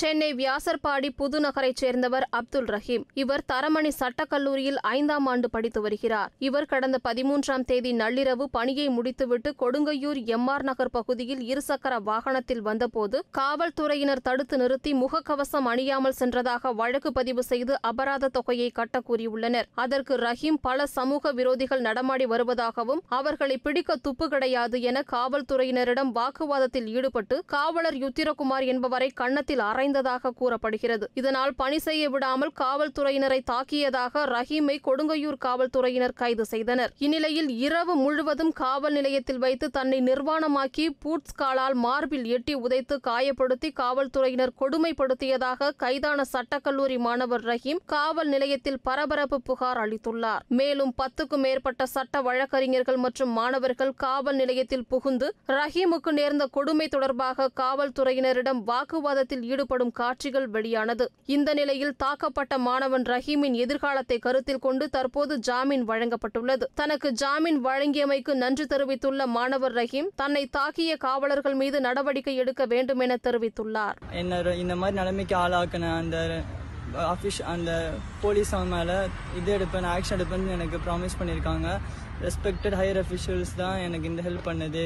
சென்னை வியாசர்பாடி புதுநகரைச் சேர்ந்தவர் அப்துல் ரஹீம். இவர் தரமணி சட்டக்கல்லூரியில் ஐந்தாம் ஆண்டு படித்து வருகிறார். இவர் கடந்த பதிமூன்றாம் தேதி நள்ளிரவு பணியை முடித்துவிட்டு கொடுங்கையூர் எம்ஆர் நகர் பகுதியில் இருசக்கர வாகனத்தில் வந்தபோது காவல்துறையினர் தடுத்து நிறுத்தி முகக்கவசம் அணியாமல் சென்றதாக வழக்கு பதிவு செய்து அபராத தொகையை கட்ட கூறியுள்ளனர். அதற்கு ரஹீம் பல சமூக விரோதிகள் நடமாடி வருவதாகவும் அவர்களை பிடிக்க துப்பு கிடையாது என காவல்துறையினரிடம் வாக்குவாதத்தில் ஈடுபட்டு காவலர் யுத்திரகுமார் என்பவரை கன்னத்தில் மறைந்ததாக கூறப்படுகிறது. இதனால் பணி செய்ய விடாமல் காவல்துறையினரை தாக்கியதாக ரஹீமை கொடுங்கையூர் காவல்துறையினர் கைது செய்தனர். இந்நிலையில் இரவு முழுவதும் காவல் நிலையத்தில் வைத்து தன்னை நிர்வாணமாக்கி பூட்ஸ் காலால் மார்பில் எட்டி உதைத்து காயப்படுத்தி காவல்துறையினர் கொடுமைப்படுத்தியதாக கைதான சட்டக்கல்லூரி மாணவர் ரஹீம் காவல் நிலையத்தில் பரபரப்பு புகார் அளித்துள்ளார். மேலும் பத்துக்கும் மேற்பட்ட சட்ட வழக்கறிஞர்கள் மற்றும் மாணவர்கள் காவல் நிலையத்தில் புகுந்து ரஹீமுக்கு நேர்ந்த கொடுமை தொடர்பாக காவல்துறையினரிடம் வாக்குவாதத்தில் ஈடுபடும் காட்சிகள் வெளியானது. இந்த நிலையில் தாக்கப்பட்ட மாணவன் ரஹீமின் எதிர்காலத்தை கருத்தில் கொண்டு தற்போது ஜாமீன் வழங்கப்பட்டுள்ளது. தனக்கு ஜாமீன் வழங்கியமைக்கு நன்றி தெரிவித்துள்ள மாணவர் ரஹீம் தன்னை தாக்கிய காவலர்கள் மீது நடவடிக்கை எடுக்க வேண்டும் என தெரிவித்துள்ளார். என்ன இந்த மாதிரி நிலைமைக்கு ஆளாக்கின அந்த ஆஃபீஸ் அந்த போலீஸ் அவன் மேலே இது எடுப்பேன் ஆக்ஷன் எடுப்பேன்னு எனக்கு ப்ராமிஸ் பண்ணியிருக்காங்க ரெஸ்பெக்டட் ஹையர் அஃபிஷியல்ஸ் தான் எனக்கு இந்த ஹெல்ப் பண்ணுது.